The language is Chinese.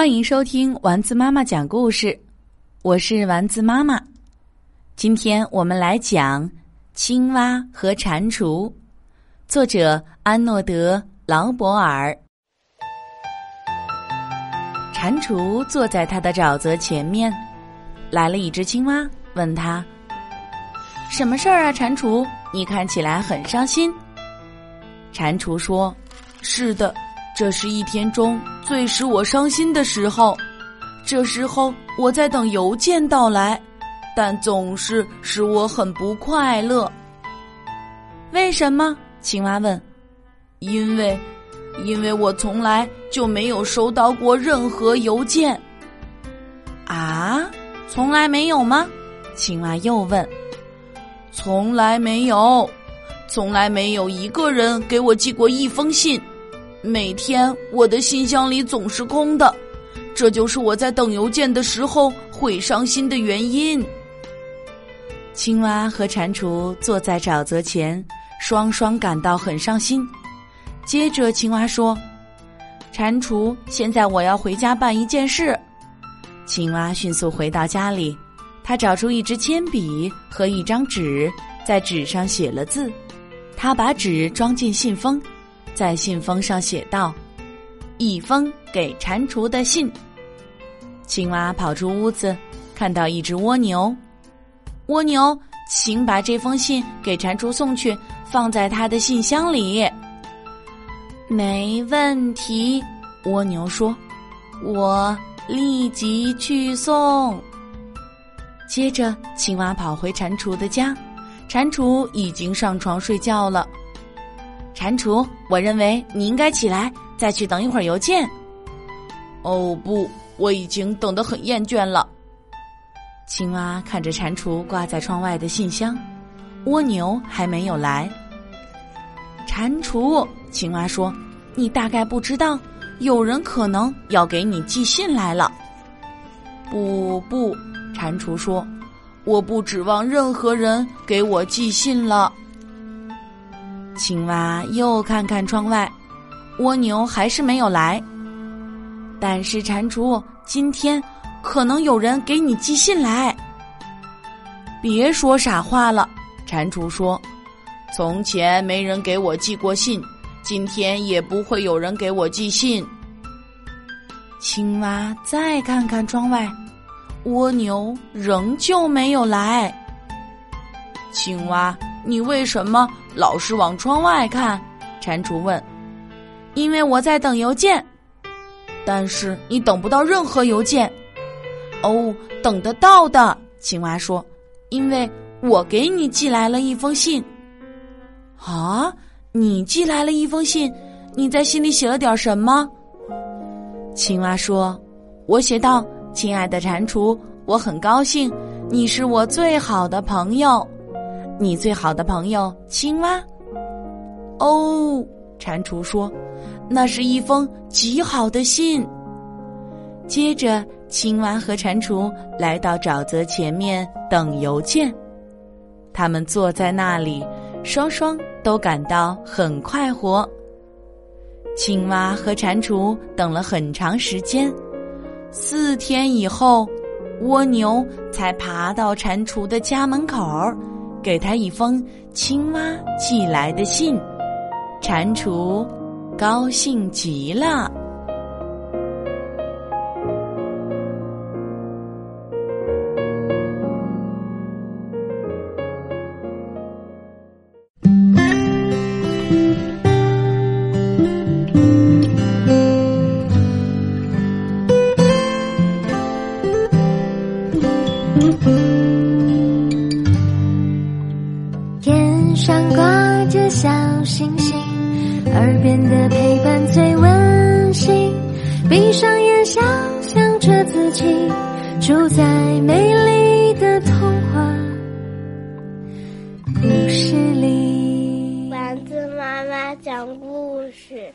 欢迎收听丸子妈妈讲故事，我是丸子妈妈。今天我们来讲《青蛙和蟾蜍》，作者安诺德·劳伯尔。蟾蜍坐在他的沼泽前面，来了一只青蛙，问他：“什么事儿啊，蟾蜍？你看起来很伤心。”蟾蜍说：“是的。”这是一天中最使我伤心的时候，这时候我在等邮件到来，但总是使我很不快乐。为什么？青蛙问。因为，因为我从来就没有收到过任何邮件。啊，从来没有吗？青蛙又问。从来没有，从来没有一个人给我寄过一封信。每天我的信箱里总是空的，这就是我在等邮件的时候会伤心的原因。青蛙和蟾蜍坐在沼泽前，双双感到很伤心。接着，青蛙说：“蟾蜍，现在我要回家办一件事。”青蛙迅速回到家里，他找出一支铅笔和一张纸，在纸上写了字。他把纸装进信封。在信封上写道：“一封给蟾蜍的信。”青蛙跑出屋子，看到一只蜗牛。蜗牛，请把这封信给蟾蜍送去，放在他的信箱里。没问题，蜗牛说：“我立即去送。”接着，青蛙跑回蟾蜍的家，蟾蜍已经上床睡觉了。蟾蜍，我认为你应该起来，再去等一会儿邮件。哦不，我已经等得很厌倦了。青蛙看着蟾蜍挂在窗外的信箱，蜗牛还没有来。蟾蜍，青蛙说：“你大概不知道，有人可能要给你寄信来了。”不不，蟾蜍说：“我不指望任何人给我寄信了。”青蛙又看看窗外，蜗牛还是没有来。但是蟾蜍，今天可能有人给你寄信来。别说傻话了，蟾蜍说：“从前没人给我寄过信，今天也不会有人给我寄信。”青蛙再看看窗外，蜗牛仍旧没有来。青蛙。你为什么老是往窗外看？蟾蜍问。因为我在等邮件，但是你等不到任何邮件。哦，等得到的，青蛙说。因为我给你寄来了一封信。啊，你寄来了一封信？你在信里写了点什么？青蛙说：“我写道，亲爱的蟾蜍，我很高兴，你是我最好的朋友。”你最好的朋友青蛙。哦，蟾蜍说：“那是一封极好的信。”接着，青蛙和蟾蜍来到沼泽前面等邮件。他们坐在那里，双双都感到很快活。青蛙和蟾蜍等了很长时间，四天以后，蜗牛才爬到蟾蜍的家门口。给他一封青蛙寄来的信，蟾蜍高兴极了。边的陪伴最温馨。闭上眼，想象着自己住在美丽的童话故事里。丸子妈妈讲故事。